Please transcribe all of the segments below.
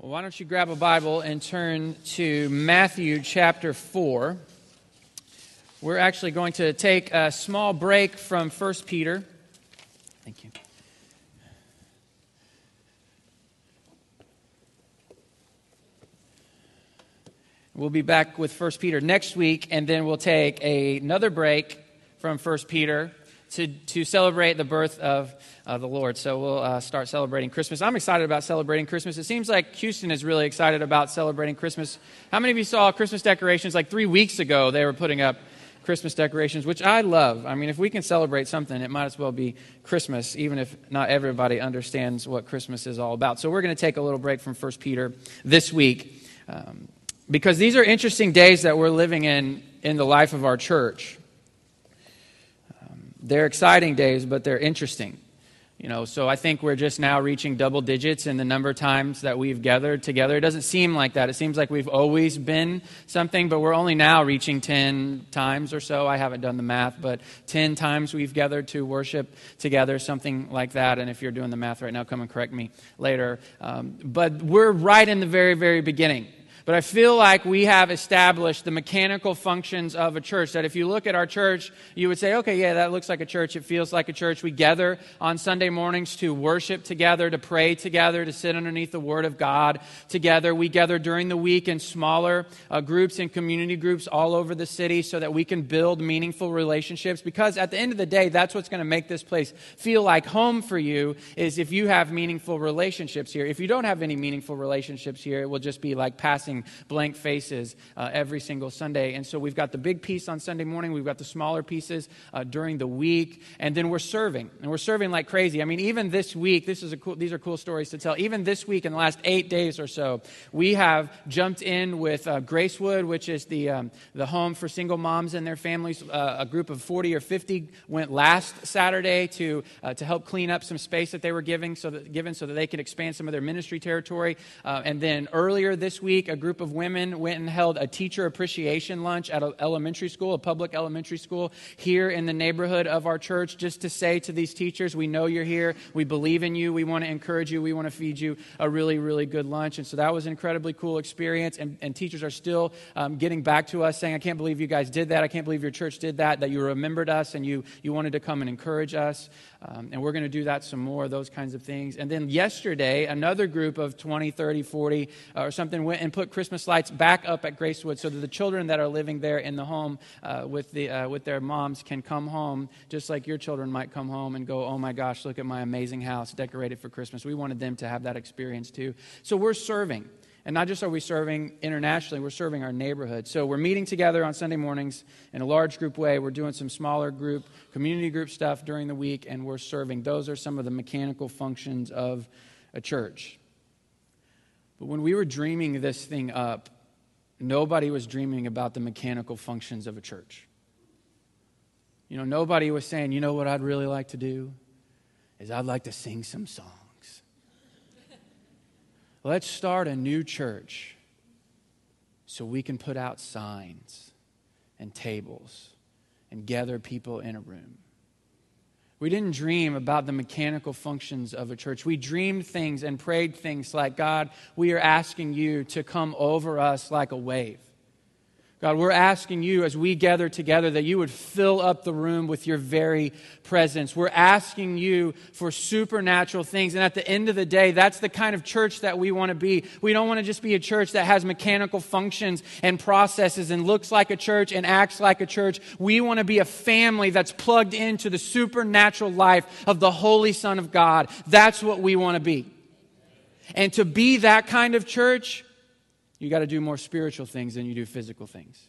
Well, why don't you grab a Bible and turn to Matthew chapter 4. We're actually going to take a small break from 1 Peter. Thank you. We'll be back with 1 Peter next week, and then we'll take a, another break from 1 Peter to, to celebrate the birth of uh, the Lord. So we'll uh, start celebrating Christmas. I'm excited about celebrating Christmas. It seems like Houston is really excited about celebrating Christmas. How many of you saw Christmas decorations like three weeks ago? They were putting up Christmas decorations, which I love. I mean, if we can celebrate something, it might as well be Christmas, even if not everybody understands what Christmas is all about. So we're going to take a little break from 1 Peter this week. Um, because these are interesting days that we're living in in the life of our church. They're exciting days, but they're interesting. You know, so I think we're just now reaching double digits in the number of times that we've gathered together. It doesn't seem like that. It seems like we've always been something, but we're only now reaching 10 times or so. I haven't done the math, but 10 times we've gathered to worship together, something like that. And if you're doing the math right now, come and correct me later. Um, but we're right in the very, very beginning. But I feel like we have established the mechanical functions of a church. That if you look at our church, you would say, okay, yeah, that looks like a church. It feels like a church. We gather on Sunday mornings to worship together, to pray together, to sit underneath the Word of God together. We gather during the week in smaller uh, groups and community groups all over the city so that we can build meaningful relationships. Because at the end of the day, that's what's going to make this place feel like home for you is if you have meaningful relationships here. If you don't have any meaningful relationships here, it will just be like passing blank faces uh, every single Sunday. And so we've got the big piece on Sunday morning, we've got the smaller pieces uh, during the week, and then we're serving. And we're serving like crazy. I mean, even this week, this is a cool, these are cool stories to tell. Even this week, in the last eight days or so, we have jumped in with uh, Gracewood, which is the, um, the home for single moms and their families. Uh, a group of 40 or 50 went last Saturday to, uh, to help clean up some space that they were giving so that, given so that they could expand some of their ministry territory. Uh, and then earlier this week, a group group of women went and held a teacher appreciation lunch at an elementary school, a public elementary school here in the neighborhood of our church, just to say to these teachers, we know you're here. We believe in you. We want to encourage you. We want to feed you a really, really good lunch. And so that was an incredibly cool experience. And, and teachers are still um, getting back to us saying, I can't believe you guys did that. I can't believe your church did that, that you remembered us and you, you wanted to come and encourage us. Um, and we're going to do that some more, those kinds of things. And then yesterday, another group of 20, 30, 40 uh, or something went and put Christmas lights back up at Gracewood so that the children that are living there in the home uh, with, the, uh, with their moms can come home, just like your children might come home and go, oh my gosh, look at my amazing house decorated for Christmas. We wanted them to have that experience too. So we're serving. And not just are we serving internationally, we're serving our neighborhood. So we're meeting together on Sunday mornings in a large group way. We're doing some smaller group, community group stuff during the week, and we're serving. Those are some of the mechanical functions of a church. But when we were dreaming this thing up, nobody was dreaming about the mechanical functions of a church. You know, nobody was saying, you know what I'd really like to do? Is I'd like to sing some songs. Let's start a new church so we can put out signs and tables and gather people in a room. We didn't dream about the mechanical functions of a church. We dreamed things and prayed things like, God, we are asking you to come over us like a wave. God, we're asking you as we gather together that you would fill up the room with your very presence. We're asking you for supernatural things. And at the end of the day, that's the kind of church that we want to be. We don't want to just be a church that has mechanical functions and processes and looks like a church and acts like a church. We want to be a family that's plugged into the supernatural life of the Holy Son of God. That's what we want to be. And to be that kind of church, you got to do more spiritual things than you do physical things.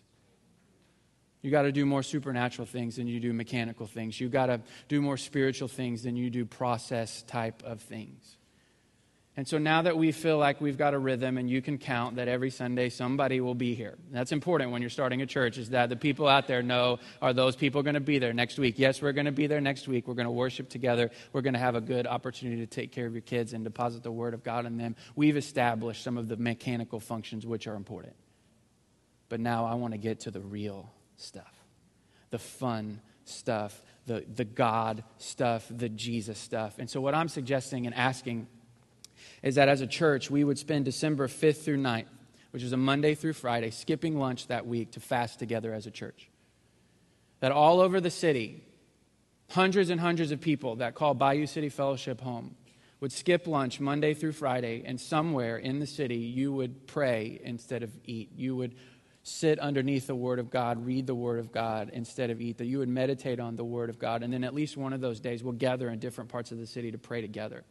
You got to do more supernatural things than you do mechanical things. You got to do more spiritual things than you do process type of things. And so now that we feel like we've got a rhythm and you can count that every Sunday somebody will be here. That's important when you're starting a church is that the people out there know are those people going to be there next week? Yes, we're going to be there next week. We're going to worship together. We're going to have a good opportunity to take care of your kids and deposit the word of God in them. We've established some of the mechanical functions which are important. But now I want to get to the real stuff. The fun stuff, the, the God stuff, the Jesus stuff. And so what I'm suggesting and asking is that as a church, we would spend December 5th through 9th, which is a Monday through Friday, skipping lunch that week to fast together as a church. That all over the city, hundreds and hundreds of people that call Bayou City Fellowship home would skip lunch Monday through Friday, and somewhere in the city, you would pray instead of eat. You would sit underneath the Word of God, read the Word of God instead of eat. That you would meditate on the Word of God, and then at least one of those days, we'll gather in different parts of the city to pray together.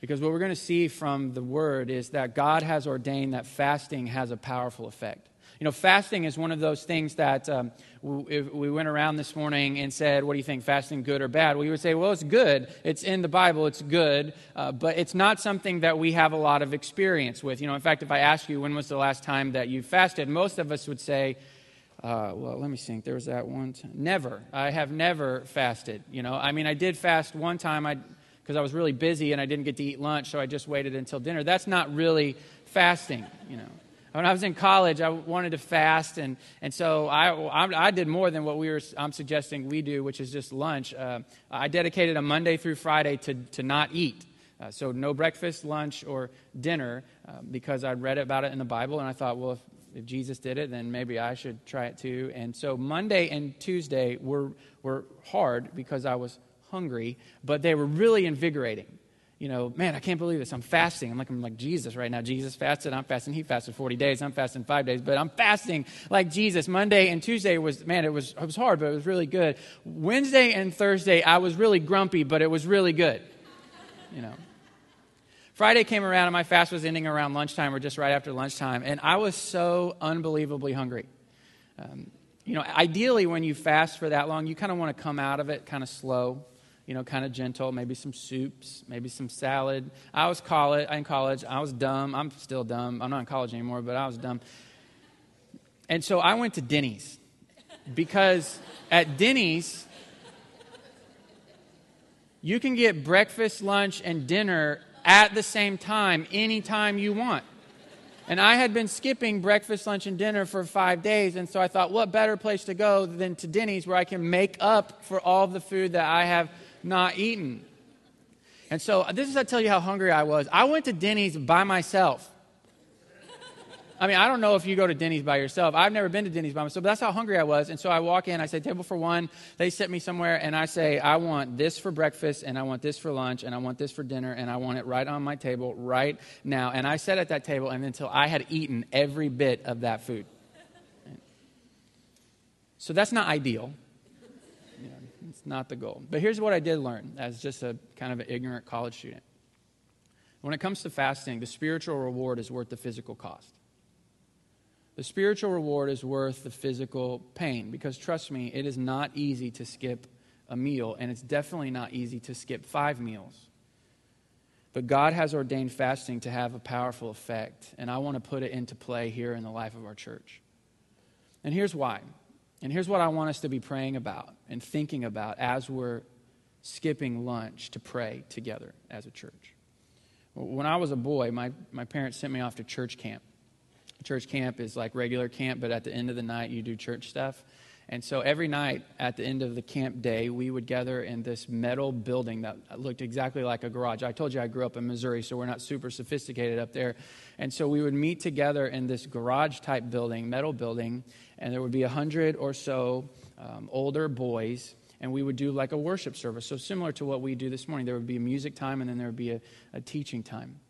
Because what we're going to see from the Word is that God has ordained that fasting has a powerful effect. You know, fasting is one of those things that um, we, we went around this morning and said, What do you think, fasting good or bad? We would say, Well, it's good. It's in the Bible, it's good, uh, but it's not something that we have a lot of experience with. You know, in fact, if I ask you, when was the last time that you fasted, most of us would say, uh, well, let me think. There was that one time. Never. I have never fasted. You know, I mean, I did fast one time because I, was really busy and I didn't get to eat lunch, so I just waited until dinner. That's not really fasting, you know. When I was in college, I wanted to fast, and, and so I, I, I did more than what we were, I'm suggesting we do, which is just lunch. Uh, I dedicated a Monday through Friday to, to not eat. Uh, so no breakfast, lunch, or dinner, uh, because I'd read about it in the Bible, and I thought, well, if, if Jesus did it, then maybe I should try it too. And so Monday and Tuesday were, were hard because I was hungry, but they were really invigorating you know, man, I can't believe this. I'm fasting. I'm like, I'm like Jesus right now. Jesus fasted. I'm fasting. He fasted 40 days. I'm fasting five days, but I'm fasting like Jesus. Monday and Tuesday was, man, it was, it was hard, but it was really good. Wednesday and Thursday, I was really grumpy, but it was really good. You know. Friday came around and my fast was ending around lunchtime or just right after lunchtime, and I was so unbelievably hungry. Um, you know, ideally, when you fast for that long, you kind of want to come out of it kind of slow you know, kind of gentle, maybe some soups, maybe some salad. I was college, in college, I was dumb. I'm still dumb. I'm not in college anymore, but I was dumb. And so I went to Denny's because at Denny's, you can get breakfast, lunch, and dinner at the same time anytime you want. And I had been skipping breakfast, lunch, and dinner for five days. And so I thought, what better place to go than to Denny's where I can make up for all the food that I have not eaten. And so this is I tell you how hungry I was. I went to Denny's by myself. I mean, I don't know if you go to Denny's by yourself. I've never been to Denny's by myself, but that's how hungry I was. And so I walk in, I say, table for one. They set me somewhere, and I say, I want this for breakfast, and I want this for lunch, and I want this for dinner, and I want it right on my table right now. And I sat at that table and until I had eaten every bit of that food. So that's not ideal. It's not the goal. But here's what I did learn as just a kind of an ignorant college student. When it comes to fasting, the spiritual reward is worth the physical cost. The spiritual reward is worth the physical pain because trust me, it is not easy to skip a meal, and it's definitely not easy to skip five meals. But God has ordained fasting to have a powerful effect, and I want to put it into play here in the life of our church. And here's why and here's what I want us to be praying about and thinking about as we're skipping lunch to pray together as a church. When I was a boy, my, my parents sent me off to church camp. Church camp is like regular camp, but at the end of the night, you do church stuff. And so every night at the end of the camp day, we would gather in this metal building that looked exactly like a garage. I told you I grew up in Missouri, so we're not super sophisticated up there. And so we would meet together in this garage type building, metal building, and there would be a hundred or so um, older boys and we would do like a worship service. So, similar to what we do this morning, there would be a music time and then there would be a, a, teaching time.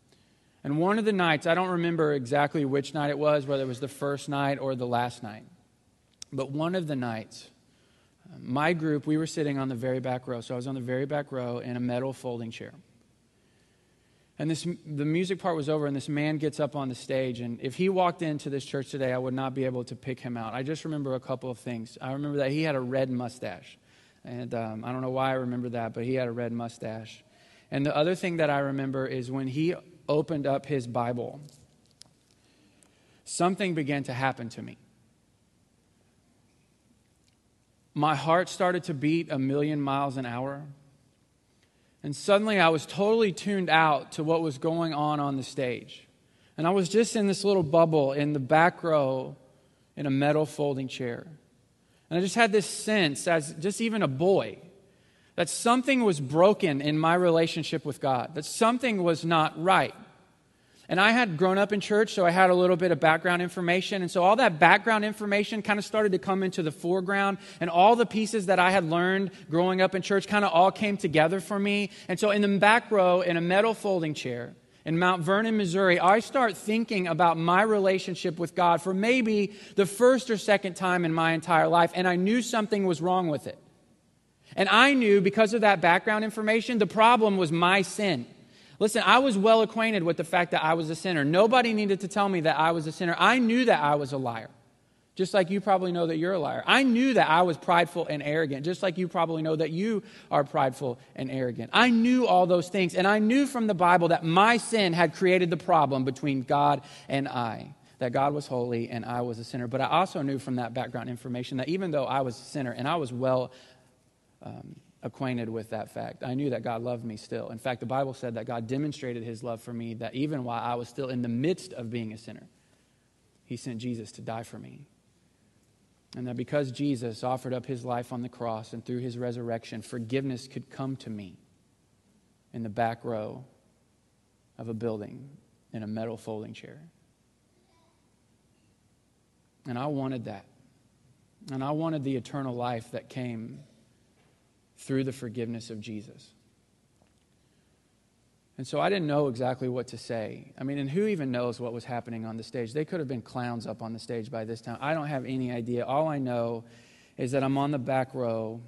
And one of the nights, I don't remember exactly which night it was, whether it was the first night or the last night, but one of the nights, my group, we were sitting on the very back row. So I was on the very back row in a metal folding chair. And this, the music part was over, and this man gets up on the stage. And if he walked into this church today, I would not be able to pick him out. I just remember a couple of things. I remember that he had a red mustache. And um, I don't know why I remember that, but he had a red mustache. And the other thing that I remember is when he opened up his Bible, something began to happen to me my heart started to beat a million miles an hour. And suddenly I was totally tuned out to what was going on on the stage. And I was just in this little bubble in the back row in a metal folding chair. And I just had this sense, as just even a boy, that something was broken in my relationship with God, that something was not right. And I had grown up in church, so I had a little bit of background information. And so all that background information kind of started to come into the foreground. And all the pieces that I had learned growing up in church kind of all came together for me. And so in the back row, in a metal folding chair, in Mount Vernon, Missouri, I start thinking about my relationship with God for maybe the first or second time in my entire life, and I knew something was wrong with it. And I knew because of that background information, the problem was my sin. Listen, I was well acquainted with the fact that I was a sinner. Nobody needed to tell me that I was a sinner. I knew that I was a liar, just like you probably know that you're a liar. I knew that I was prideful and arrogant, just like you probably know that you are prideful and arrogant. I knew all those things, and I knew from the Bible that my sin had created the problem between God and I that God was holy and I was a sinner. But I also knew from that background information that even though I was a sinner and I was well um, acquainted with that fact. I knew that God loved me still. In fact, the Bible said that God demonstrated his love for me that even while I was still in the midst of being a sinner, he sent Jesus to die for me. And that because Jesus offered up his life on the cross and through his resurrection, forgiveness could come to me in the back row of a building in a metal folding chair. And I wanted that. And I wanted the eternal life that came through the forgiveness of Jesus. And so I didn't know exactly what to say. I mean, and who even knows what was happening on the stage? They could have been clowns up on the stage by this time. I don't have any idea. All I know is that I'm on the back row,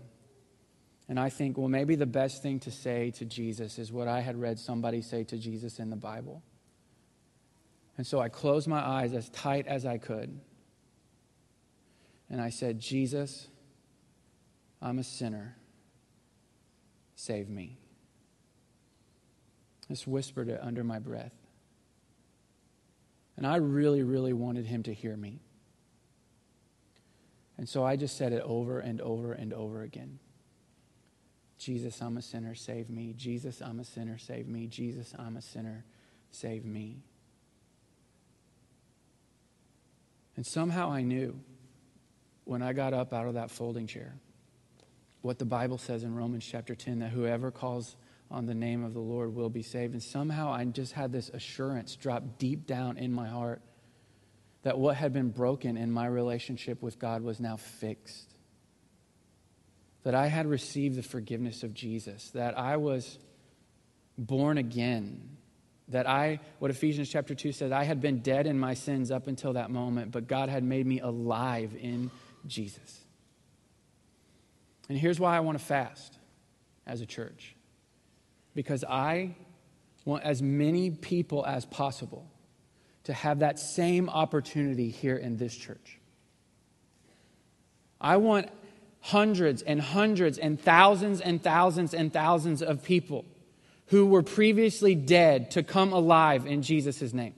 and I think, well, maybe the best thing to say to Jesus is what I had read somebody say to Jesus in the Bible. And so I closed my eyes as tight as I could. And I said, Jesus, I'm a sinner save me. I just whispered it under my breath. And I really, really wanted him to hear me. And so I just said it over and over and over again. Jesus, I'm a sinner, save me. Jesus, I'm a sinner, save me. Jesus, I'm a sinner, save me. And somehow I knew when I got up out of that folding chair what the Bible says in Romans chapter 10 that whoever calls on the name of the Lord will be saved. And somehow I just had this assurance drop deep down in my heart that what had been broken in my relationship with God was now fixed. That I had received the forgiveness of Jesus, that I was born again, that I, what Ephesians chapter 2 says, I had been dead in my sins up until that moment, but God had made me alive in Jesus. And here's why I want to fast as a church because I want as many people as possible to have that same opportunity here in this church. I want hundreds and hundreds and thousands and thousands and thousands of people who were previously dead to come alive in Jesus' name.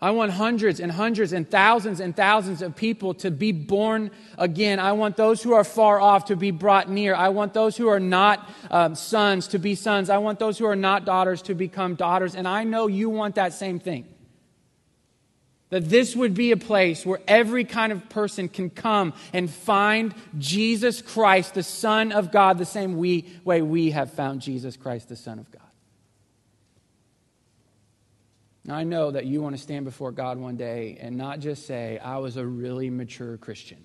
I want hundreds and hundreds and thousands and thousands of people to be born again. I want those who are far off to be brought near. I want those who are not um, sons to be sons. I want those who are not daughters to become daughters. And I know you want that same thing. That this would be a place where every kind of person can come and find Jesus Christ, the Son of God, the same we, way we have found Jesus Christ, the Son of God. Now, I know that you want to stand before God one day and not just say, I was a really mature Christian,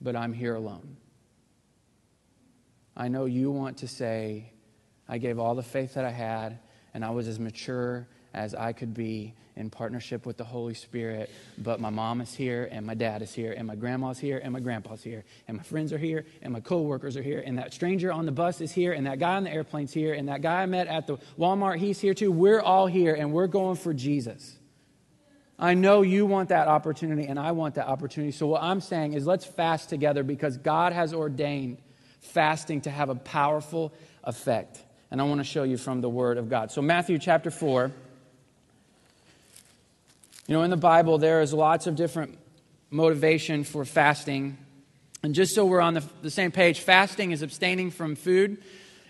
but I'm here alone. I know you want to say, I gave all the faith that I had, and I was as mature as I could be in partnership with the Holy Spirit. But my mom is here, and my dad is here, and my grandma's here, and my grandpa's here, and my friends are here, and my coworkers are here, and that stranger on the bus is here, and that guy on the airplane's here, and that guy I met at the Walmart, he's here too. We're all here, and we're going for Jesus. I know you want that opportunity, and I want that opportunity. So, what I'm saying is let's fast together because God has ordained fasting to have a powerful effect. And I want to show you from the Word of God. So, Matthew chapter 4. You know, in the Bible, there is lots of different motivation for fasting. And just so we're on the, the same page, fasting is abstaining from food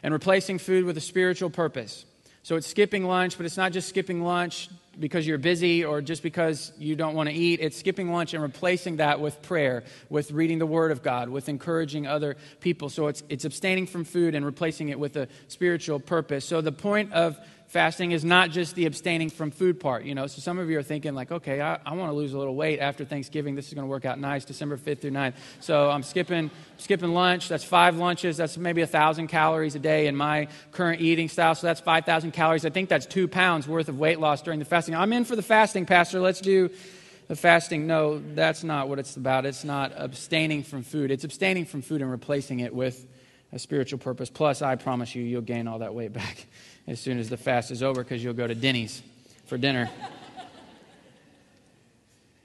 and replacing food with a spiritual purpose. So it's skipping lunch, but it's not just skipping lunch. because you're busy or just because you don't want to eat. It's skipping lunch and replacing that with prayer, with reading the Word of God, with encouraging other people. So it's, it's abstaining from food and replacing it with a spiritual purpose. So the point of fasting is not just the abstaining from food part, you know. So some of you are thinking, like, okay, I, I want to lose a little weight after Thanksgiving. This is going to work out nice, December 5th through 9th. So I'm skipping, skipping lunch. That's five lunches. That's maybe a 1,000 calories a day in my current eating style. So that's 5,000 calories. I think that's two pounds worth of weight loss during the fasting. I'm in for the fasting, Pastor. Let's do the fasting. No, that's not what it's about. It's not abstaining from food, it's abstaining from food and replacing it with a spiritual purpose. Plus, I promise you, you'll gain all that weight back as soon as the fast is over because you'll go to Denny's for dinner.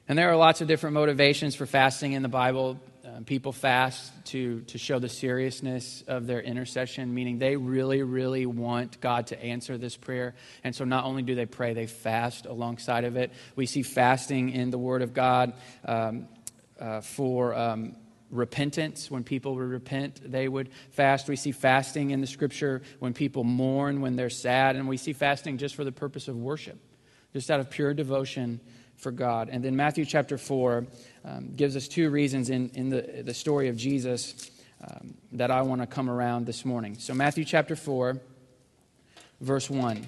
and there are lots of different motivations for fasting in the Bible. Um, people fast to, to show the seriousness of their intercession, meaning they really, really want God to answer this prayer. And so not only do they pray, they fast alongside of it. We see fasting in the Word of God um, uh, for um, repentance. When people would repent, they would fast. We see fasting in the scripture when people mourn, when they're sad. And we see fasting just for the purpose of worship, just out of pure devotion for God. And then Matthew chapter 4 um, gives us two reasons in, in the, the story of Jesus um, that I want to come around this morning. So, Matthew chapter 4, verse 1.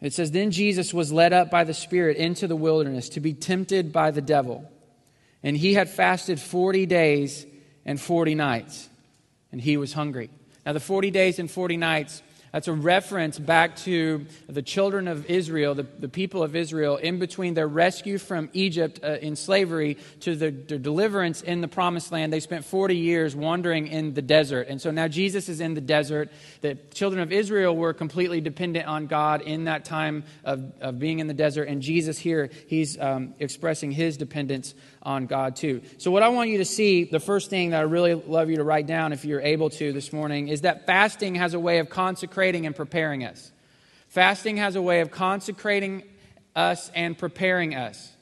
It says, Then Jesus was led up by the Spirit into the wilderness to be tempted by the devil. And he had fasted 40 days and 40 nights, and he was hungry. Now, the 40 days and 40 nights that's a reference back to the children of Israel, the, the people of Israel, in between their rescue from Egypt uh, in slavery to the, their deliverance in the promised land. They spent 40 years wandering in the desert. And so now Jesus is in the desert. The children of Israel were completely dependent on God in that time of, of being in the desert. And Jesus here, he's um, expressing his dependence on God too. So, what I want you to see, the first thing that I really love you to write down if you're able to this morning, is that fasting has a way of consecrating and preparing us. Fasting has a way of consecrating us and preparing us.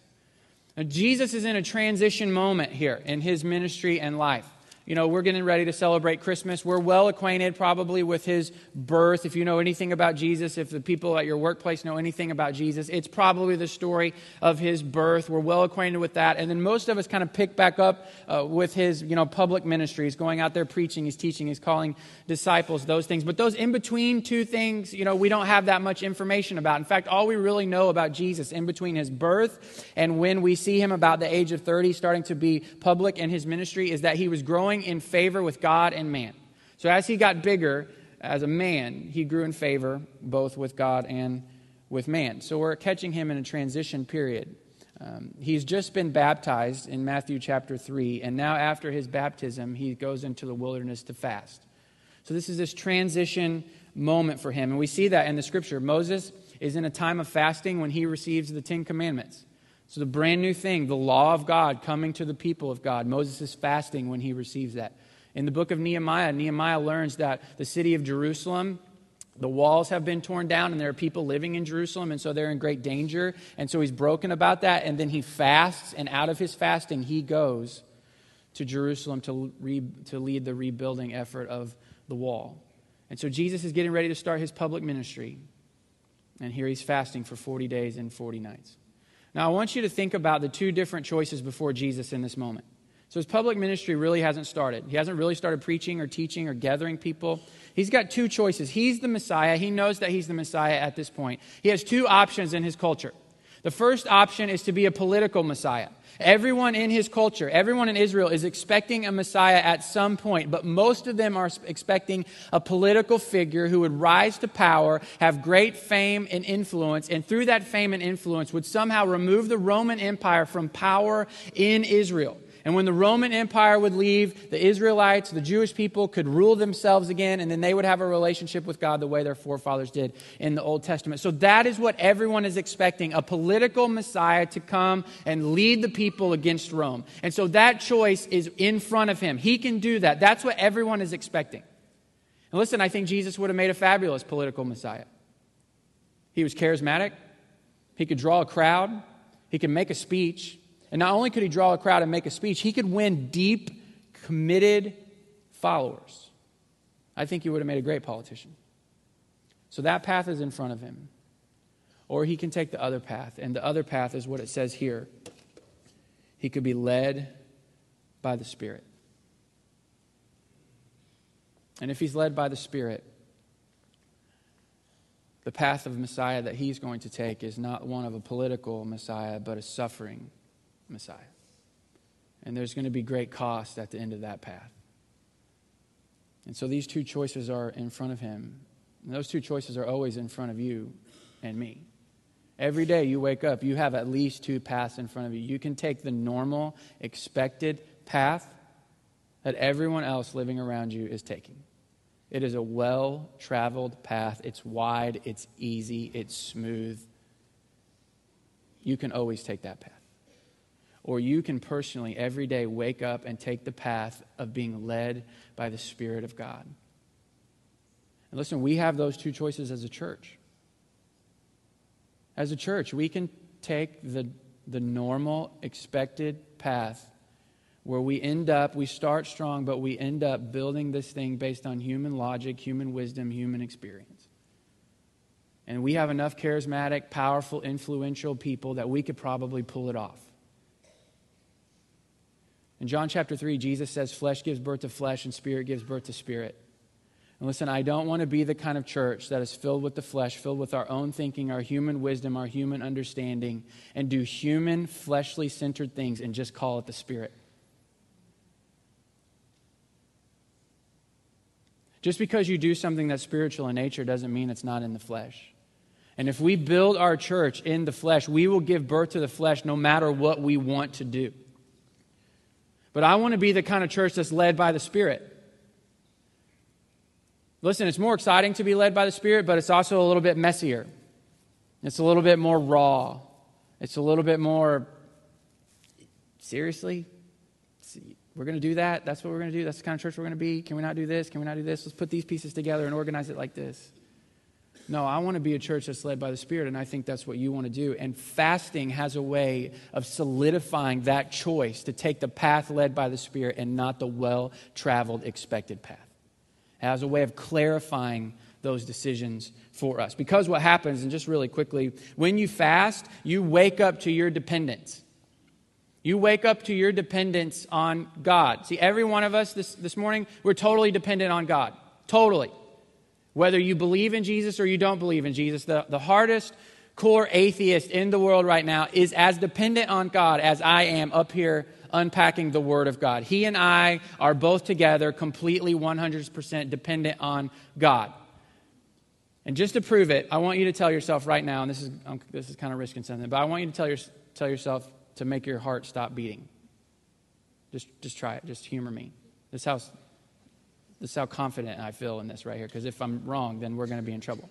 Now, Jesus is in a transition moment here in his ministry and life you know, we're getting ready to celebrate Christmas. We're well acquainted probably with his birth. If you know anything about Jesus, if the people at your workplace know anything about Jesus, it's probably the story of his birth. We're well acquainted with that. And then most of us kind of pick back up uh, with his, you know, public ministries, going out there preaching, he's teaching, he's calling disciples, those things. But those in between two things, you know, we don't have that much information about. In fact, all we really know about Jesus in between his birth and when we see him about the age of 30 starting to be public in his ministry is that he was growing growing in favor with God and man. So as he got bigger as a man, he grew in favor both with God and with man. So we're catching him in a transition period. Um, he's just been baptized in Matthew chapter 3, and now after his baptism, he goes into the wilderness to fast. So this is this transition moment for him. And we see that in the scripture. Moses is in a time of fasting when he receives the Ten Commandments. So, the brand new thing, the law of God coming to the people of God. Moses is fasting when he receives that. In the book of Nehemiah, Nehemiah learns that the city of Jerusalem, the walls have been torn down and there are people living in Jerusalem, and so they're in great danger. And so he's broken about that, and then he fasts, and out of his fasting, he goes to Jerusalem to, re, to lead the rebuilding effort of the wall. And so Jesus is getting ready to start his public ministry, and here he's fasting for 40 days and 40 nights. Now, I want you to think about the two different choices before Jesus in this moment. So, his public ministry really hasn't started. He hasn't really started preaching or teaching or gathering people. He's got two choices. He's the Messiah. He knows that he's the Messiah at this point. He has two options in his culture. The first option is to be a political Messiah. Everyone in his culture, everyone in Israel is expecting a Messiah at some point, but most of them are expecting a political figure who would rise to power, have great fame and influence, and through that fame and influence would somehow remove the Roman Empire from power in Israel. And when the Roman Empire would leave, the Israelites, the Jewish people, could rule themselves again, and then they would have a relationship with God the way their forefathers did in the Old Testament. So that is what everyone is expecting a political Messiah to come and lead the people against Rome. And so that choice is in front of him. He can do that. That's what everyone is expecting. And listen, I think Jesus would have made a fabulous political Messiah. He was charismatic, he could draw a crowd, he could make a speech. And not only could he draw a crowd and make a speech, he could win deep, committed followers. I think he would have made a great politician. So that path is in front of him. Or he can take the other path. And the other path is what it says here he could be led by the Spirit. And if he's led by the Spirit, the path of Messiah that he's going to take is not one of a political Messiah, but a suffering Messiah. And there's going to be great cost at the end of that path. And so these two choices are in front of him. And those two choices are always in front of you and me. Every day you wake up, you have at least two paths in front of you. You can take the normal, expected path that everyone else living around you is taking. It is a well traveled path. It's wide, it's easy, it's smooth. You can always take that path. Or you can personally, every day, wake up and take the path of being led by the Spirit of God. And listen, we have those two choices as a church. As a church, we can take the, the normal, expected path where we end up, we start strong, but we end up building this thing based on human logic, human wisdom, human experience. And we have enough charismatic, powerful, influential people that we could probably pull it off. In John chapter 3, Jesus says, Flesh gives birth to flesh, and spirit gives birth to spirit. And listen, I don't want to be the kind of church that is filled with the flesh, filled with our own thinking, our human wisdom, our human understanding, and do human, fleshly centered things and just call it the Spirit. Just because you do something that's spiritual in nature doesn't mean it's not in the flesh. And if we build our church in the flesh, we will give birth to the flesh no matter what we want to do. But I want to be the kind of church that's led by the Spirit. Listen, it's more exciting to be led by the Spirit, but it's also a little bit messier. It's a little bit more raw. It's a little bit more, seriously? We're going to do that? That's what we're going to do? That's the kind of church we're going to be? Can we not do this? Can we not do this? Let's put these pieces together and organize it like this. No, I want to be a church that's led by the Spirit, and I think that's what you want to do. And fasting has a way of solidifying that choice to take the path led by the Spirit and not the well traveled, expected path as a way of clarifying those decisions for us. Because what happens, and just really quickly, when you fast, you wake up to your dependence. You wake up to your dependence on God. See, every one of us this, this morning, we're totally dependent on God. Totally. Whether you believe in Jesus or you don't believe in Jesus, the, the hardest core atheist in the world right now is as dependent on God as I am up here unpacking the Word of God. He and I are both together, completely 100% dependent on God. And just to prove it, I want you to tell yourself right now, and this is, um, this is kind of risking something, but I want you to tell, your, tell yourself to make your heart stop beating. Just, just try it. Just humor me. This is how, this is how confident I feel in this right here, because if I'm wrong, then we're going to be in trouble.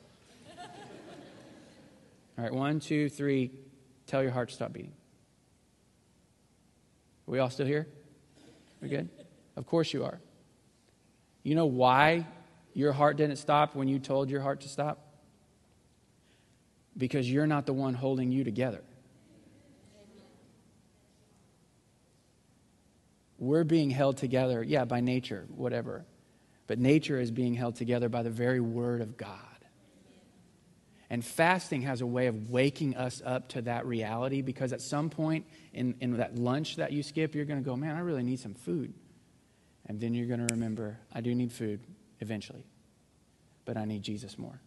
All right, one, two, three. Tell your heart to stop beating. Are we all still here? We good? Of course you are. You know why your heart didn't stop when you told your heart to stop? Because you're not the one holding you together. We're being held together, yeah, by nature, whatever. But nature is being held together by the very word of God. And fasting has a way of waking us up to that reality because at some point in, in that lunch that you skip, you're going to go, man, I really need some food. And then you're going to remember, I do need food eventually, but I need Jesus more.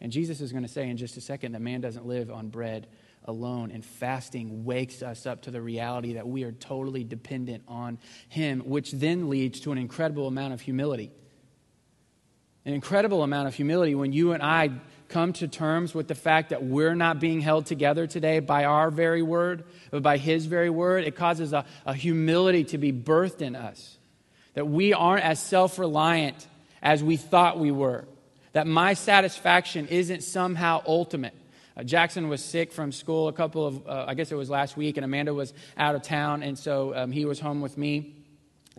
And Jesus is going to say in just a second that man doesn't live on bread alone. And fasting wakes us up to the reality that we are totally dependent on Him, which then leads to an incredible amount of humility. An incredible amount of humility when you and I come to terms with the fact that we're not being held together today by our very word, but by His very word. It causes a, a humility to be birthed in us. That we aren't as self reliant as we thought we were. That my satisfaction isn't somehow ultimate. Uh, Jackson was sick from school a couple of, uh, I guess it was last week, and Amanda was out of town, and so um, he was home with me.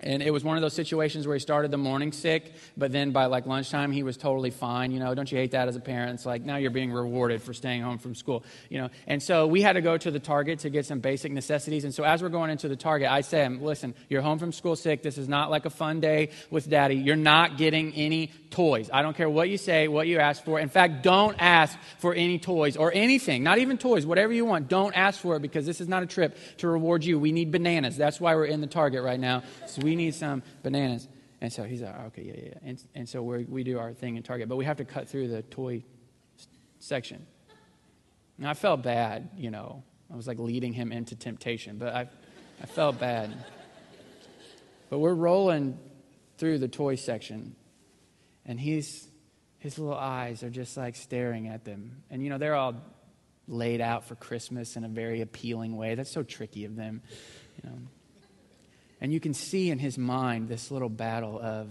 And it was one of those situations where he started the morning sick, but then by like lunchtime he was totally fine. You know, don't you hate that as a parent? It's like now you're being rewarded for staying home from school. You know, and so we had to go to the Target to get some basic necessities. And so as we're going into the Target, I say, "Listen, you're home from school sick. This is not like a fun day with Daddy. You're not getting any toys. I don't care what you say, what you ask for. In fact, don't ask for any toys or anything. Not even toys. Whatever you want, don't ask for it because this is not a trip to reward you. We need bananas. That's why we're in the Target right now. So we we need some bananas. And so he's like, oh, okay, yeah, yeah. And, and so we we do our thing in Target, but we have to cut through the toy section. And I felt bad, you know. I was like leading him into temptation, but I, I felt bad. But we're rolling through the toy section, and he's, his little eyes are just like staring at them. And, you know, they're all laid out for Christmas in a very appealing way. That's so tricky of them, you know. And you can see in his mind this little battle of,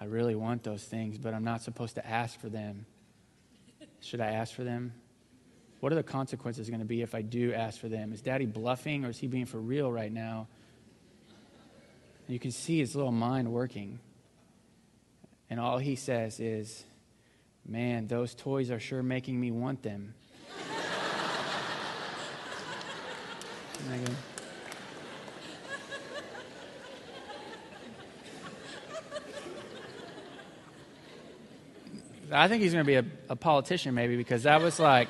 I really want those things, but I'm not supposed to ask for them. Should I ask for them? What are the consequences going to be if I do ask for them? Is daddy bluffing or is he being for real right now? And you can see his little mind working. And all he says is, Man, those toys are sure making me want them. I think he's going to be a, a politician maybe because that was like,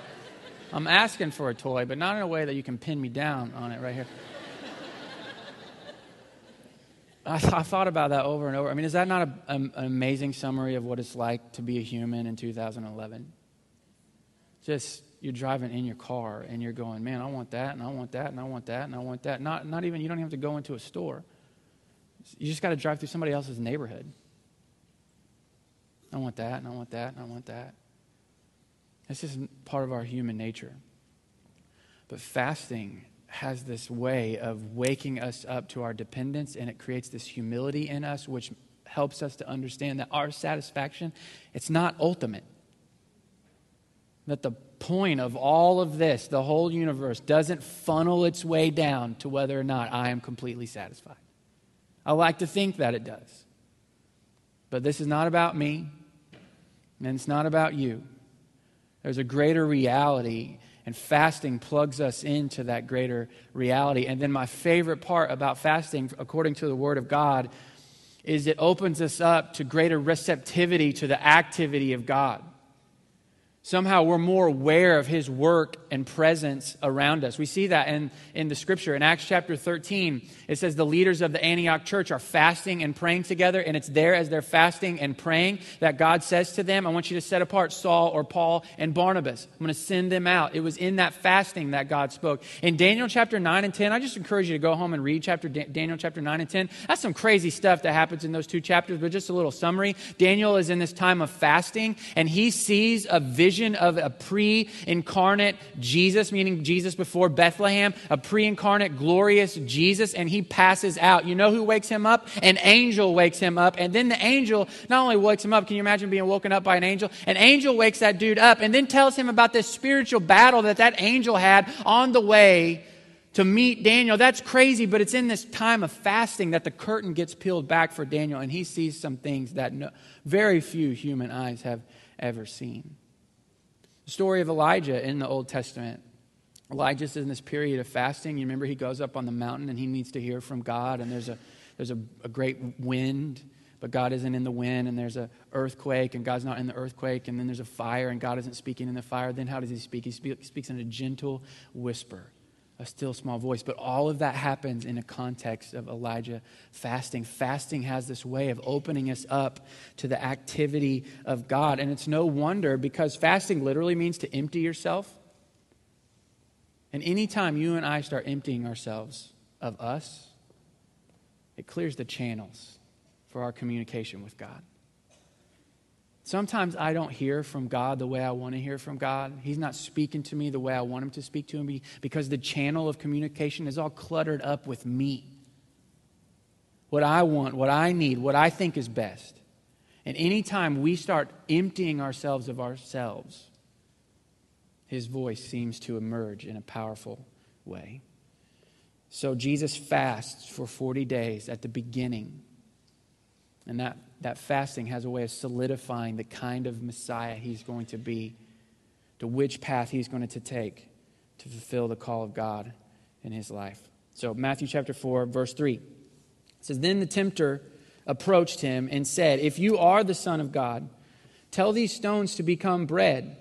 I'm asking for a toy, but not in a way that you can pin me down on it right here. I, th- I, thought about that over and over. I mean, is that not a, a, an amazing summary of what it's like to be a human in 2011? Just you're driving in your car and you're going, man, I want that, and I want that, and I want that, and I want that. Not, not even, you don't even have to go into a store. You just got to drive through somebody else's neighborhood. I want that, and I want that, and I want that. This just part of our human nature. But fasting has this way of waking us up to our dependence, and it creates this humility in us, which helps us to understand that our satisfaction, it's not ultimate. That the point of all of this, the whole universe, doesn't funnel its way down to whether or not I am completely satisfied. I like to think that it does. But this is not about me. And it's not about you. There's a greater reality, and fasting plugs us into that greater reality. And then, my favorite part about fasting, according to the Word of God, is it opens us up to greater receptivity to the activity of God. Somehow we're more aware of his work and presence around us. We see that in, in the scripture. In Acts chapter 13, it says the leaders of the Antioch church are fasting and praying together, and it's there as they're fasting and praying that God says to them, I want you to set apart Saul or Paul and Barnabas. I'm going to send them out. It was in that fasting that God spoke. In Daniel chapter 9 and 10, I just encourage you to go home and read chapter Daniel chapter 9 and 10. That's some crazy stuff that happens in those two chapters, but just a little summary. Daniel is in this time of fasting, and he sees a vision vision of a pre incarnate Jesus, meaning Jesus before Bethlehem, a pre incarnate glorious Jesus, and he passes out. You know who wakes him up? An angel wakes him up. And then the angel not only wakes him up, can you imagine being woken up by an angel? An angel wakes that dude up and then tells him about this spiritual battle that that angel had on the way to meet Daniel. That's crazy, but it's in this time of fasting that the curtain gets peeled back for Daniel, and he sees some things that no, very few human eyes have ever seen. Story of Elijah in the Old Testament. Elijah's in this period of fasting. You remember he goes up on the mountain and he needs to hear from God, and there's a, there's a, a great wind, but God isn't in the wind, and there's an earthquake, and God's not in the earthquake, and then there's a fire, and God isn't speaking in the fire. Then how does he speak? He speaks in a gentle whisper a still small voice. But all of that happens in a context of Elijah fasting. Fasting has this way of opening us up to the activity of God. And it's no wonder because fasting literally means to empty yourself. And anytime you and I start emptying ourselves of us, it clears the channels for our communication with God. Sometimes I don't hear from God the way I want to hear from God. He's not speaking to me the way I want him to speak to me because the channel of communication is all cluttered up with me. What I want, what I need, what I think is best. And anytime we start emptying ourselves of ourselves, his voice seems to emerge in a powerful way. So Jesus fasts for 40 days at the beginning. And that, that fasting has a way of solidifying the kind of Messiah he's going to be, to which path he's going to take to fulfill the call of God in his life. So, Matthew chapter 4, verse 3 it says, Then the tempter approached him and said, If you are the Son of God, tell these stones to become bread.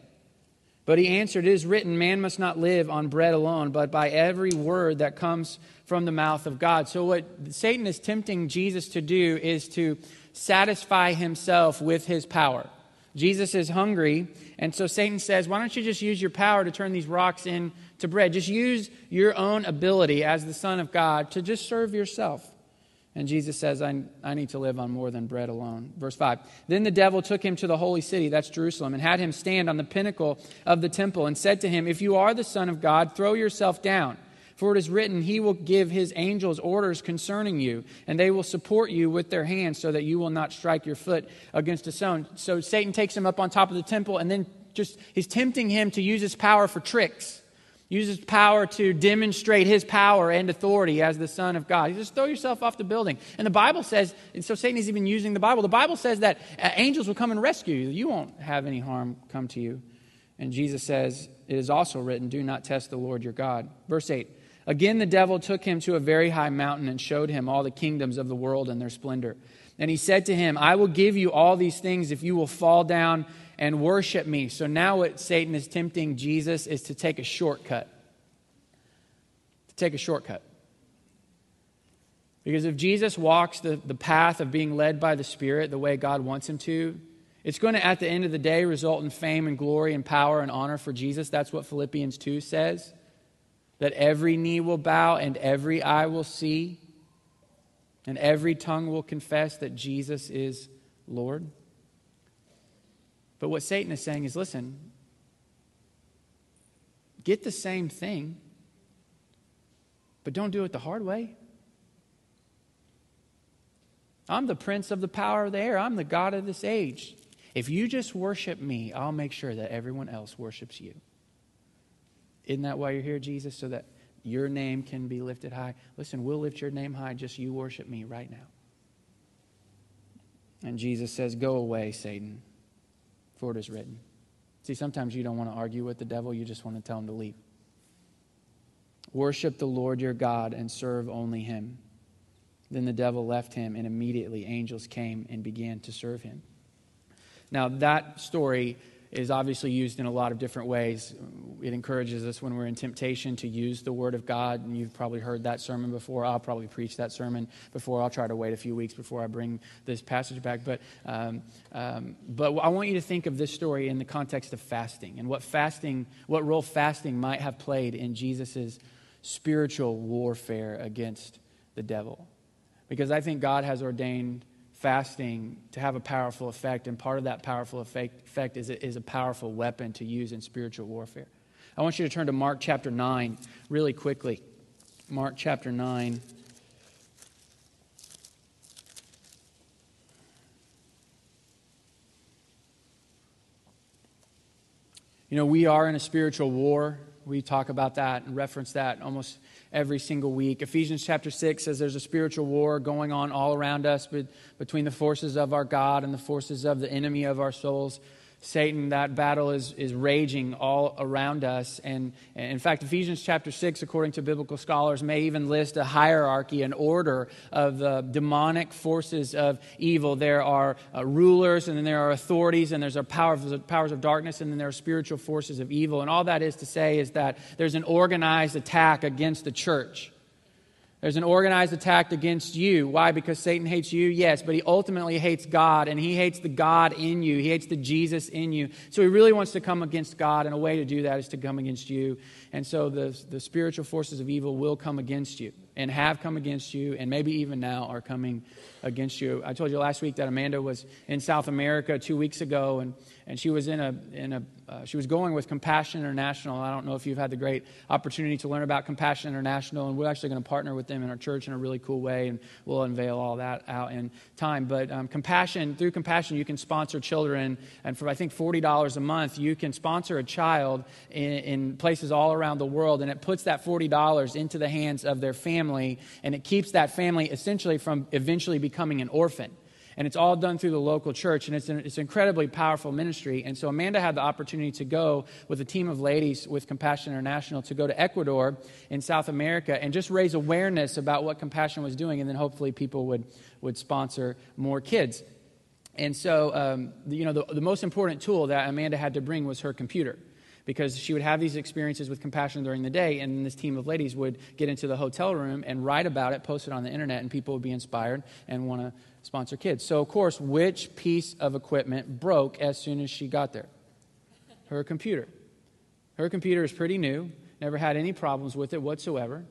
But he answered, It is written, Man must not live on bread alone, but by every word that comes from the mouth of God. So, what Satan is tempting Jesus to do is to satisfy himself with his power. Jesus is hungry, and so Satan says, Why don't you just use your power to turn these rocks into bread? Just use your own ability as the Son of God to just serve yourself. And Jesus says, I, I need to live on more than bread alone. Verse 5 Then the devil took him to the holy city, that's Jerusalem, and had him stand on the pinnacle of the temple, and said to him, If you are the Son of God, throw yourself down. For it is written, He will give His angels orders concerning you, and they will support you with their hands so that you will not strike your foot against a stone. So Satan takes him up on top of the temple, and then just he's tempting him to use his power for tricks uses power to demonstrate his power and authority as the Son of God. He says, throw yourself off the building. And the Bible says, and so Satan is even using the Bible. The Bible says that uh, angels will come and rescue you. You won't have any harm come to you. And Jesus says, it is also written, do not test the Lord your God. Verse 8. Again, the devil took him to a very high mountain and showed him all the kingdoms of the world and their splendor. And he said to him, I will give you all these things if you will fall down and worship me. So now what Satan is tempting Jesus is to take a shortcut. To take a shortcut. Because if Jesus walks the, the path of being led by the Spirit the way God wants him to, it's going to, at the end of the day, result in fame and glory and power and honor for Jesus. That's what Philippians 2 says. That every knee will bow and every eye will see, and every tongue will confess that Jesus is Lord. But what Satan is saying is listen, get the same thing, but don't do it the hard way. I'm the prince of the power of the air. I'm the God of this age. If you just worship me, I'll make sure that everyone else worships you. Isn't that why you're here, Jesus? So that your name can be lifted high. Listen, we'll lift your name high, just you worship me right now. And Jesus says, Go away, Satan for it is written. See, sometimes you don't want to argue with the devil, you just want to tell him to leave. Worship the Lord your God and serve only him. Then the devil left him, and immediately angels came and began to serve him. Now, that story is obviously used in a lot of different ways. It encourages us when we're in temptation to use the Word of God. And you've probably heard that sermon before. I'll probably preach that sermon before. I'll try to wait a few weeks before I bring this passage back. But, um, um, but I want you to think of this story in the context of fasting and what fasting, what role fasting might have played in Jesus' spiritual warfare against the devil. Because I think God has ordained fasting to have a powerful effect, and part of that powerful effect, effect is, is a powerful weapon to use in spiritual warfare. I want you to turn to Mark chapter 9 really quickly. Mark chapter 9. You know, we are in a spiritual war. We talk about that and reference that almost every single week. Ephesians chapter 6 says there's a spiritual war going on all around us between the forces of our God and the forces of the enemy of our souls. Satan, that battle is, is raging all around us. And, and, in fact, Ephesians chapter 6, according to biblical scholars, may even list a hierarchy, an order of the demonic forces of evil. There are uh, rulers, and then there are authorities, and there's our powers, powers of darkness, and then there are spiritual forces of evil. And all that is to say is that there's an organized attack against the church. There's an organized attack against you. Why? Because Satan hates you? Yes, but he ultimately hates God, and he hates the God in you. He hates the Jesus in you. So he really wants to come against God, and a way to do that is to come against you. And so the, the spiritual forces of evil will come against you, and have come against you, and maybe even now are coming against you. I told you last week that Amanda was in South America two weeks ago, and and she was in a, in a uh, she was going with Compassion International. I don't know if you've had the great opportunity to learn about Compassion International, and we're actually going to partner with them in our church in a really cool way, and we'll unveil all that out in time. But um, Compassion, through Compassion, you can sponsor children, and for I think $40 a month, you can sponsor a child in, in places all around the world, and it puts that $40 into the hands of their family, and it keeps that family essentially from eventually becoming an orphan and it's all done through the local church, and it's an, it's an incredibly powerful ministry. And so Amanda had the opportunity to go with a team of ladies with Compassion International to go to Ecuador in South America and just raise awareness about what Compassion was doing, and then hopefully people would, would sponsor more kids. And so, um, you know, the, the most important tool that Amanda had to bring was her computer because she would have these experiences with compassion during the day, and this team of ladies would get into the hotel room and write about it, post it on the internet, and people would be inspired and want to sponsor kids. So, of course, which piece of equipment broke as soon as she got there? Her computer. Her computer is pretty new, never had any problems with it whatsoever,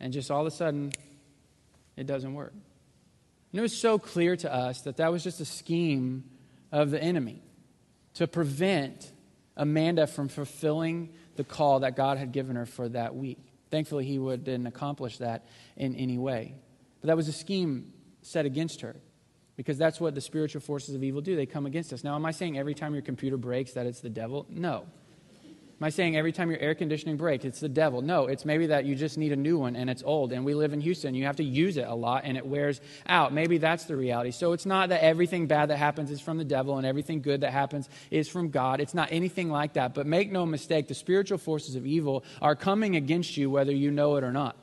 and just all of a sudden, it doesn't work. And it was so clear to us that that was just a scheme of the enemy to prevent Amanda from fulfilling the call that God had given her for that week. Thankfully, he would, didn't accomplish that in any way. But that was a scheme set against her because that's what the spiritual forces of evil do. They come against us. Now, am I saying every time your computer breaks that it's the devil? No. Am I saying every time your air conditioning breaks, it's the devil? No, it's maybe that you just need a new one and it's old. And we live in Houston. You have to use it a lot and it wears out. Maybe that's the reality. So it's not that everything bad that happens is from the devil and everything good that happens is from God. It's not anything like that. But make no mistake, the spiritual forces of evil are coming against you whether you know it or not.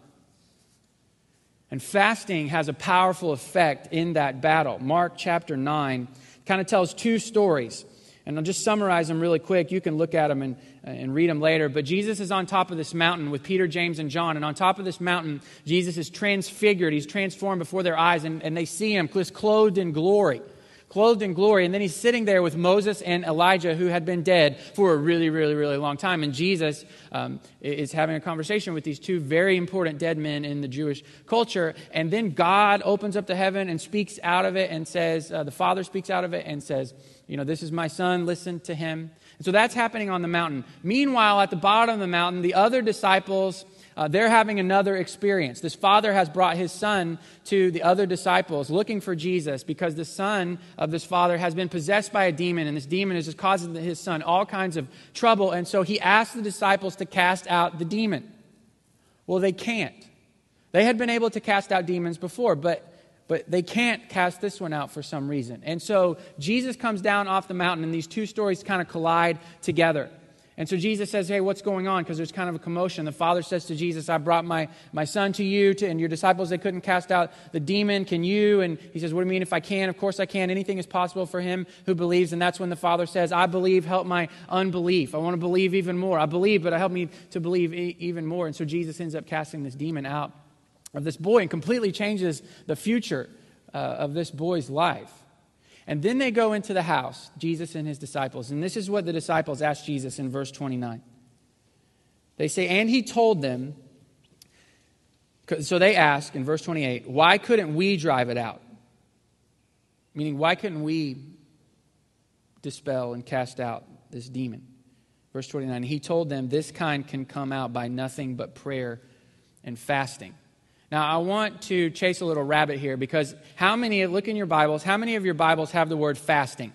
And fasting has a powerful effect in that battle. Mark chapter 9 kind of tells two stories. And I'll just summarize them really quick. You can look at them and, and read them later. But Jesus is on top of this mountain with Peter, James, and John. And on top of this mountain, Jesus is transfigured. He's transformed before their eyes, and, and they see him clothed in glory clothed in glory. And then he's sitting there with Moses and Elijah, who had been dead for a really, really, really long time. And Jesus um, is having a conversation with these two very important dead men in the Jewish culture. And then God opens up the heaven and speaks out of it and says, uh, the Father speaks out of it and says, You know, this is my son, listen to him. And so that's happening on the mountain. Meanwhile, at the bottom of the mountain, the other disciples uh, they're having another experience. This father has brought his son to the other disciples looking for Jesus because the son of this father has been possessed by a demon, and this demon is just causing his son all kinds of trouble. And so he asked the disciples to cast out the demon. Well, they can't. They had been able to cast out demons before, but but they can't cast this one out for some reason. And so Jesus comes down off the mountain, and these two stories kind of collide together. And so Jesus says, Hey, what's going on? Because there's kind of a commotion. The father says to Jesus, I brought my, my son to you, to, and your disciples, they couldn't cast out the demon. Can you? And he says, What do you mean if I can? Of course I can. Anything is possible for him who believes. And that's when the father says, I believe, help my unbelief. I want to believe even more. I believe, but help me to believe e- even more. And so Jesus ends up casting this demon out of this boy and completely changes the future uh, of this boy's life. And then they go into the house, Jesus and his disciples. And this is what the disciples ask Jesus in verse 29. They say, And he told them, so they ask in verse 28, Why couldn't we drive it out? Meaning, why couldn't we dispel and cast out this demon? Verse 29, he told them, This kind can come out by nothing but prayer and fasting. Now, I want to chase a little rabbit here because how many, look in your Bibles, how many of your Bibles have the word fasting?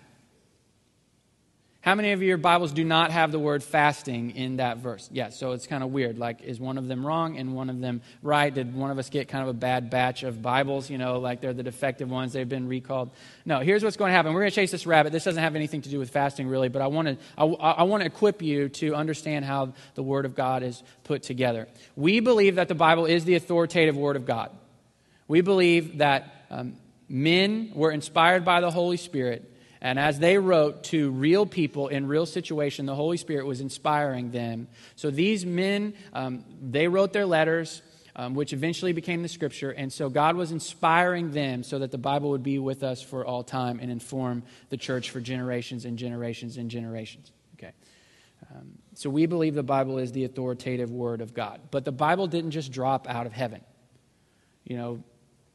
How many of your Bibles do not have the word fasting in that verse? Yeah, so it's kind of weird. Like, is one of them wrong and one of them right? Did one of us get kind of a bad batch of Bibles? You know, like they're the defective ones, they've been recalled. No, here's what's going to happen. We're going to chase this rabbit. This doesn't have anything to do with fasting, really, but I want to, I, I want to equip you to understand how the Word of God is put together. We believe that the Bible is the authoritative Word of God. We believe that um, men were inspired by the Holy Spirit and as they wrote to real people in real situation, the Holy Spirit was inspiring them. So these men, um, they wrote their letters, um, which eventually became the scripture. And so God was inspiring them so that the Bible would be with us for all time and inform the church for generations and generations and generations. Okay. Um, so we believe the Bible is the authoritative word of God. But the Bible didn't just drop out of heaven. You know,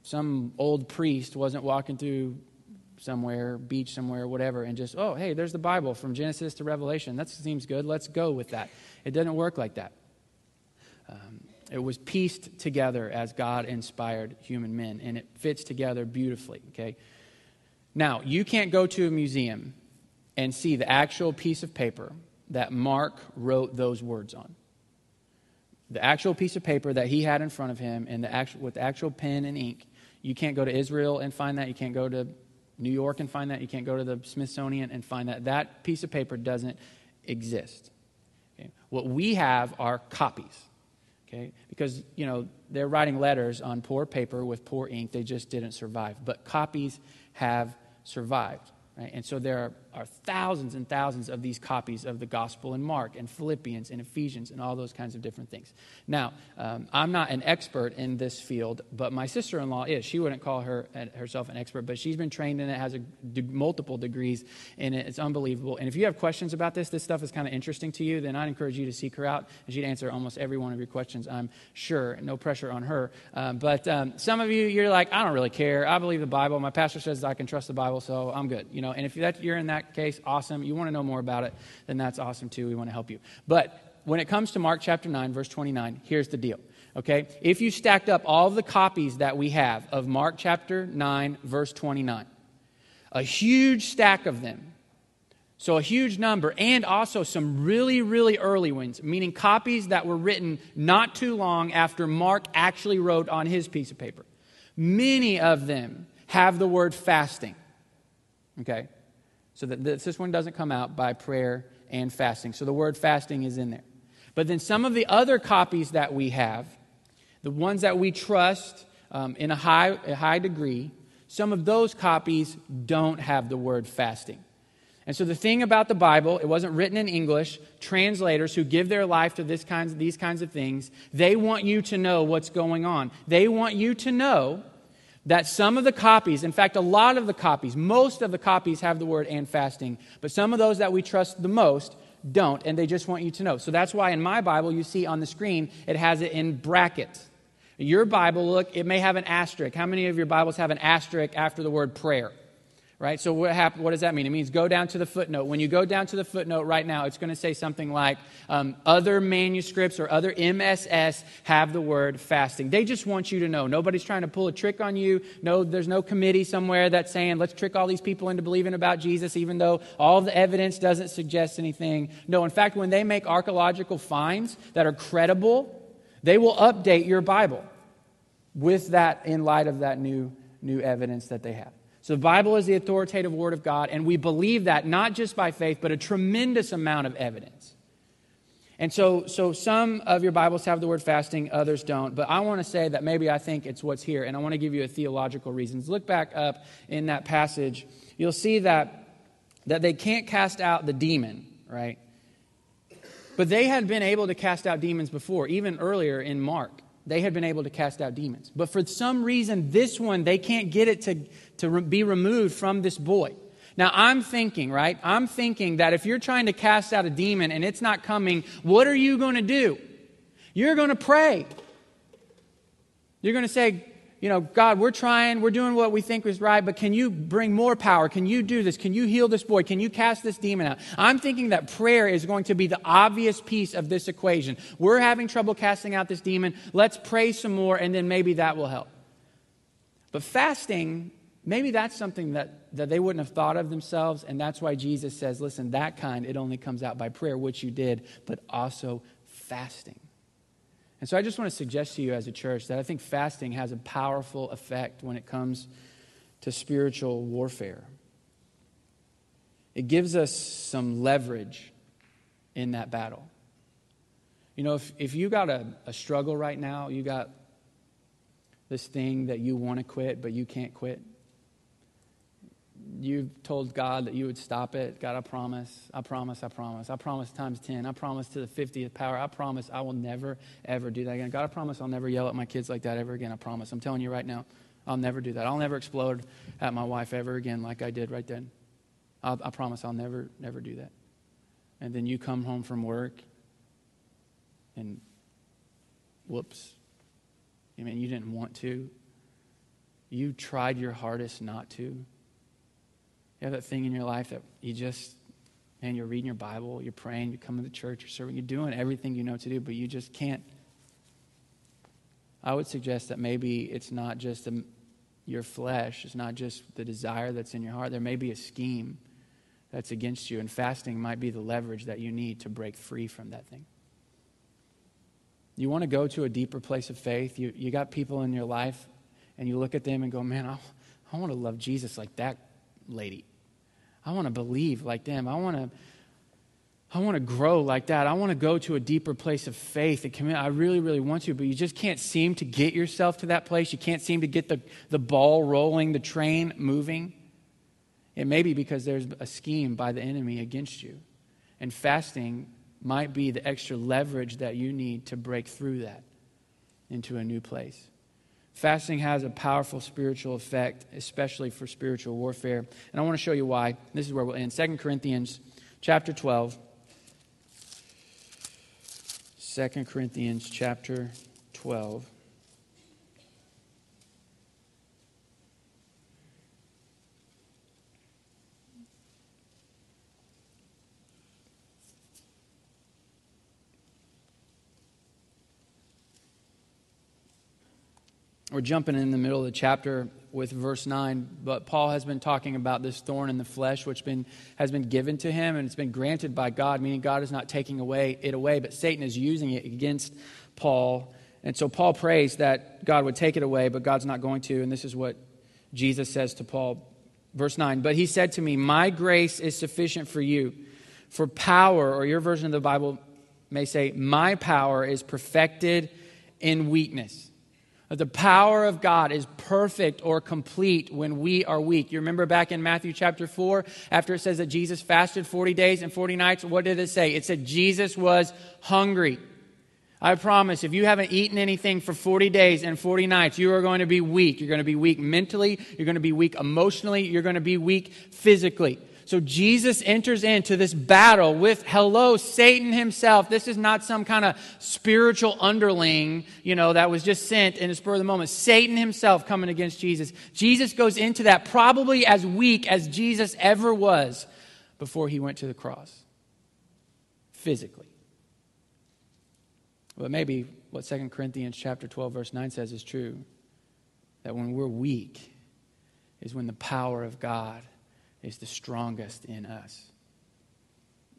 some old priest wasn't walking through somewhere, beach somewhere, whatever, and just, oh, hey, there's the Bible from Genesis to Revelation. That seems good. Let's go with that. It doesn't work like that. Um, it was pieced together as God inspired human men, and it fits together beautifully, okay? Now, you can't go to a museum and see the actual piece of paper that Mark wrote those words on. The actual piece of paper that he had in front of him and the actual, with the actual pen and ink. You can't go to Israel and find that. You can't go to New York and find that. You can't go to the Smithsonian and find that. That piece of paper doesn't exist. Okay? What we have are copies. Okay? Because, you know, they're writing letters on poor paper with poor ink. They just didn't survive. But copies have survived. Right? And so there are, are, thousands and thousands of these copies of the gospel in Mark and Philippians and Ephesians and all those kinds of different things. Now, um, I'm not an expert in this field, but my sister in law is. She wouldn't call her, uh, herself an expert, but she's been trained in it, has a, multiple degrees in it. It's unbelievable. And if you have questions about this, this stuff is kind of interesting to you, then I'd encourage you to seek her out, and she'd answer almost every one of your questions, I'm sure. No pressure on her. Um, but um, some of you, you're like, I don't really care. I believe the Bible. My pastor says I can trust the Bible, so I'm good. You know, and if that, you're in that case, awesome. You want to know more about it, then that's awesome too. We want to help you. But when it comes to Mark chapter 9, verse 29, here's the deal. Okay? If you stacked up all the copies that we have of Mark chapter 9, verse 29, a huge stack of them, so a huge number, and also some really, really early ones, meaning copies that were written not too long after Mark actually wrote on his piece of paper. Many of them have the word fasting. Okay? So that this one doesn't come out by prayer and fasting. So the word fasting is in there. But then some of the other copies that we have, the ones that we trust um, in a high, a high degree, some of those copies don't have the word fasting. And so the thing about the Bible, it wasn't written in English. Translators who give their life to this kinds, these kinds of things, they want you to know what's going on. They want you to know that some of the copies, in fact, a lot of the copies, most of the copies have the word and fasting, but some of those that we trust the most don't, and they just want you to know. So that's why in my Bible, you see on the screen, it has it in brackets. Your Bible, look, it may have an asterisk. How many of your Bibles have an asterisk after the word prayer? Right? So what, what does that mean? It means go down to the footnote. When you go down to the footnote right now, it's going to say something like um, other manuscripts or other MSS have the word fasting. They just want you to know. Nobody's trying to pull a trick on you. No, there's no committee somewhere that's saying let's trick all these people into believing about Jesus, even though all the evidence doesn't suggest anything. No, in fact, when they make archaeological finds that are credible, they will update your Bible with that in light of that new new evidence that they have. So the Bible is the authoritative word of God, and we believe that not just by faith, but a tremendous amount of evidence. And so, so some of your Bibles have the word fasting, others don't. But I want to say that maybe I think it's what's here, and I want to give you a theological reasons. Look back up in that passage. You'll see that, that they can't cast out the demon, right? But they had been able to cast out demons before, even earlier in Mark they had been able to cast out demons. But for some reason, this one, they can't get it to, to re- be removed from this boy. Now, I'm thinking, right? I'm thinking that if you're trying to cast out a demon and it's not coming, what are you going to do? You're going to pray. You're going to say, you know, God, we're trying, we're doing what we think is right, but can you bring more power? Can you do this? Can you heal this boy? Can you cast this demon out? I'm thinking that prayer is going to be the obvious piece of this equation. We're having trouble casting out this demon. Let's pray some more, and then maybe that will help. But fasting, maybe that's something that, that they wouldn't have thought of themselves, and that's why Jesus says, listen, that kind, it only comes out by prayer, which you did, but also fasting. And so I just want to suggest to you as a church that I think fasting has a powerful effect when it comes to spiritual warfare. It gives us some leverage in that battle. You know, if, if you got a, a struggle right now, you got this thing that you want to quit, but you can't quit, you've told God that you would stop it. God, I promise, I promise, I promise. I promise times 10. I promise to the 50th power. I promise I will never, ever do that again. God, I promise I'll never yell at my kids like that ever again. I promise. I'm telling you right now, I'll never do that. I'll never explode at my wife ever again like I did right then. I'll, I promise I'll never, never do that. And then you come home from work and whoops. I mean, you didn't want to. You tried your hardest not to You have that thing in your life that you just, man, you're reading your Bible, you're praying, you're coming to church, you're serving, you're doing everything you know to do, but you just can't. I would suggest that maybe it's not just your flesh, it's not just the desire that's in your heart. There may be a scheme that's against you, and fasting might be the leverage that you need to break free from that thing. You want to go to a deeper place of faith. You, you got people in your life, and you look at them and go, Man, I, I want to love Jesus like that lady. I want to believe like them. I want to. I want to grow like that. I want to go to a deeper place of faith and commit. I really, really want to, but you just can't seem to get yourself to that place. You can't seem to get the, the ball rolling, the train moving. It may be because there's a scheme by the enemy against you. And fasting might be the extra leverage that you need to break through that into a new place. Fasting has a powerful spiritual effect, especially for spiritual warfare. And I want to show you why. This is where we'll end. 2 Corinthians chapter 12. 2 Corinthians chapter 12. We're jumping in the middle of the chapter with verse 9, but Paul has been talking about this thorn in the flesh, which been, has been given to him, and it's been granted by God, meaning God is not taking away it away, but Satan is using it against Paul. And so Paul prays that God would take it away, but God's not going to. And this is what Jesus says to Paul. Verse 9, but he said to me, My grace is sufficient for you, for power, or your version of the Bible may say, My power is perfected in weakness. The power of God is perfect or complete when we are weak. You remember back in Matthew chapter 4, after it says that Jesus fasted 40 days and 40 nights, what did it say? It said Jesus was hungry. I promise, if you haven't eaten anything for 40 days and 40 nights, you are going to be weak. You're going to be weak mentally, you're going to be weak emotionally, you're going to be weak physically. So Jesus enters into this battle with, hello, Satan himself. This is not some kind of spiritual underling, you know, that was just sent in the spur of the moment. Satan himself coming against Jesus. Jesus goes into that probably as weak as Jesus ever was before he went to the cross, physically. But maybe what 2 Corinthians chapter 12 verse 9 says is true that when we're weak is when the power of God is the strongest in us.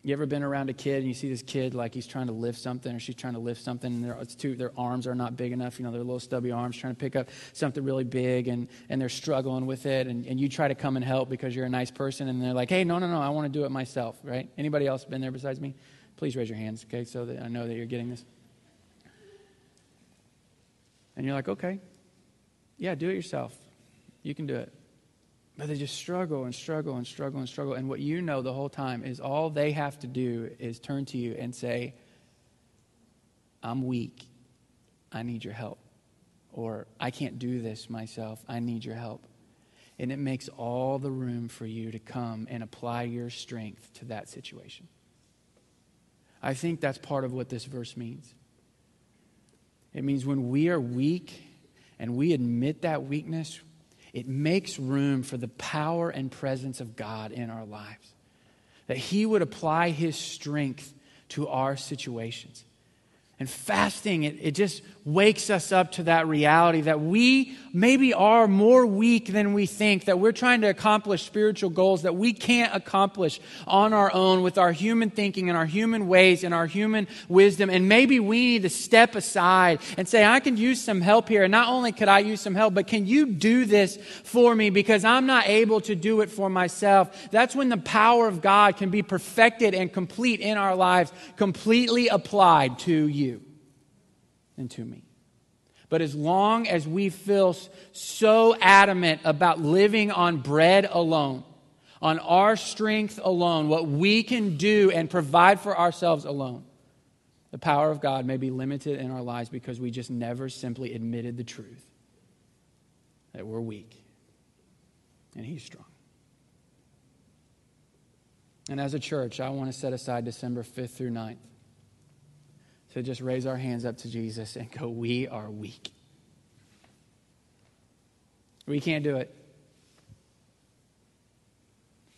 You ever been around a kid and you see this kid like he's trying to lift something or she's trying to lift something and it's too, their arms are not big enough, you know, their little stubby arms trying to pick up something really big and, and they're struggling with it and, and you try to come and help because you're a nice person and they're like, hey, no, no, no, I want to do it myself, right? Anybody else been there besides me? Please raise your hands, okay, so that I know that you're getting this. And you're like, okay, yeah, do it yourself. You can do it. But they just struggle and struggle and struggle and struggle. And what you know the whole time is all they have to do is turn to you and say, I'm weak. I need your help. Or I can't do this myself. I need your help. And it makes all the room for you to come and apply your strength to that situation. I think that's part of what this verse means. It means when we are weak and we admit that weakness, it makes room for the power and presence of God in our lives. That He would apply His strength to our situations. And fasting, it, it just wakes us up to that reality that we maybe are more weak than we think, that we're trying to accomplish spiritual goals that we can't accomplish on our own with our human thinking and our human ways and our human wisdom. And maybe we need to step aside and say, I can use some help here. And not only could I use some help, but can you do this for me because I'm not able to do it for myself? That's when the power of God can be perfected and complete in our lives, completely applied to you and to me. But as long as we feel so adamant about living on bread alone, on our strength alone, what we can do and provide for ourselves alone, the power of God may be limited in our lives because we just never simply admitted the truth that we're weak and He's strong. And as a church, I want to set aside December 5th through 9th to just raise our hands up to Jesus and go, We are weak. We can't do it.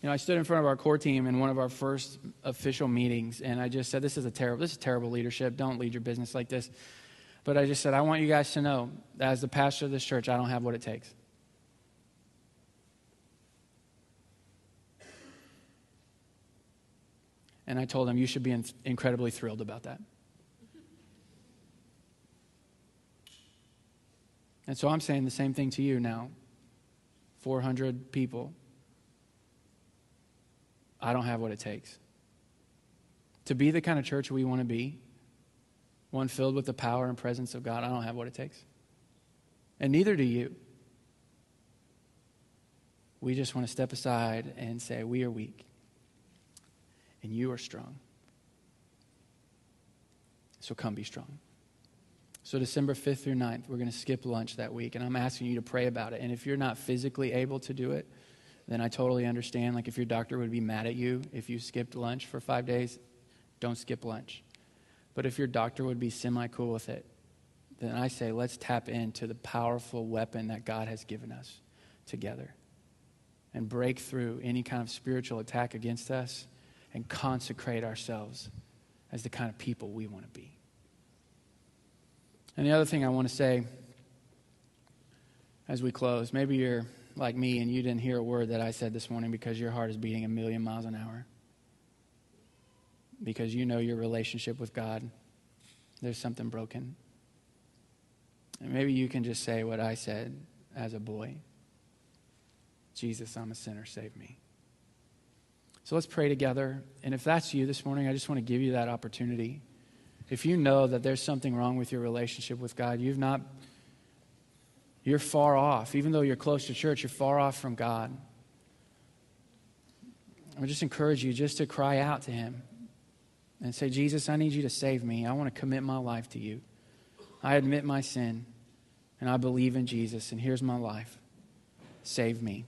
You know, I stood in front of our core team in one of our first official meetings, and I just said, "This is a terrible, this is terrible leadership. Don't lead your business like this." But I just said, "I want you guys to know, that as the pastor of this church, I don't have what it takes." And I told them, "You should be incredibly thrilled about that." And so I'm saying the same thing to you now. 400 people. I don't have what it takes. To be the kind of church we want to be, one filled with the power and presence of God, I don't have what it takes. And neither do you. We just want to step aside and say, We are weak, and you are strong. So come be strong. So, December 5th through 9th, we're going to skip lunch that week, and I'm asking you to pray about it. And if you're not physically able to do it, then I totally understand. Like, if your doctor would be mad at you if you skipped lunch for five days, don't skip lunch. But if your doctor would be semi cool with it, then I say let's tap into the powerful weapon that God has given us together and break through any kind of spiritual attack against us and consecrate ourselves as the kind of people we want to be. And the other thing I want to say as we close, maybe you're like me and you didn't hear a word that I said this morning because your heart is beating a million miles an hour. Because you know your relationship with God, there's something broken. And maybe you can just say what I said as a boy Jesus, I'm a sinner, save me. So let's pray together. And if that's you this morning, I just want to give you that opportunity. If you know that there's something wrong with your relationship with God, you've not, you're far off. Even though you're close to church, you're far off from God. I would just encourage you just to cry out to Him and say, Jesus, I need you to save me. I want to commit my life to you. I admit my sin, and I believe in Jesus, and here's my life. Save me.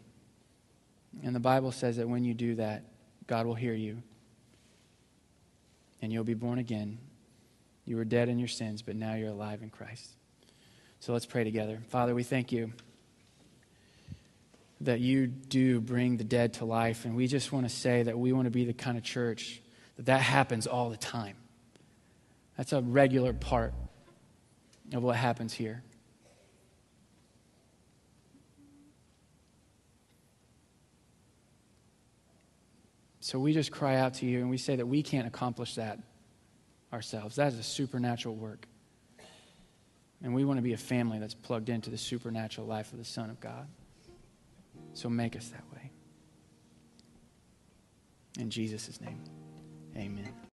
And the Bible says that when you do that, God will hear you, and you'll be born again you were dead in your sins, but now you're alive in Christ. So let's pray together. Father, we thank you that you do bring the dead to life. And we just want to say that we want to be the kind of church that that happens all the time. That's a regular part of what happens here. So we just cry out to you and we say that we can't accomplish that ourselves. That is a supernatural work. And we want to be a family that's plugged into the supernatural life of the Son of God. So make us that way. In Jesus' name, amen.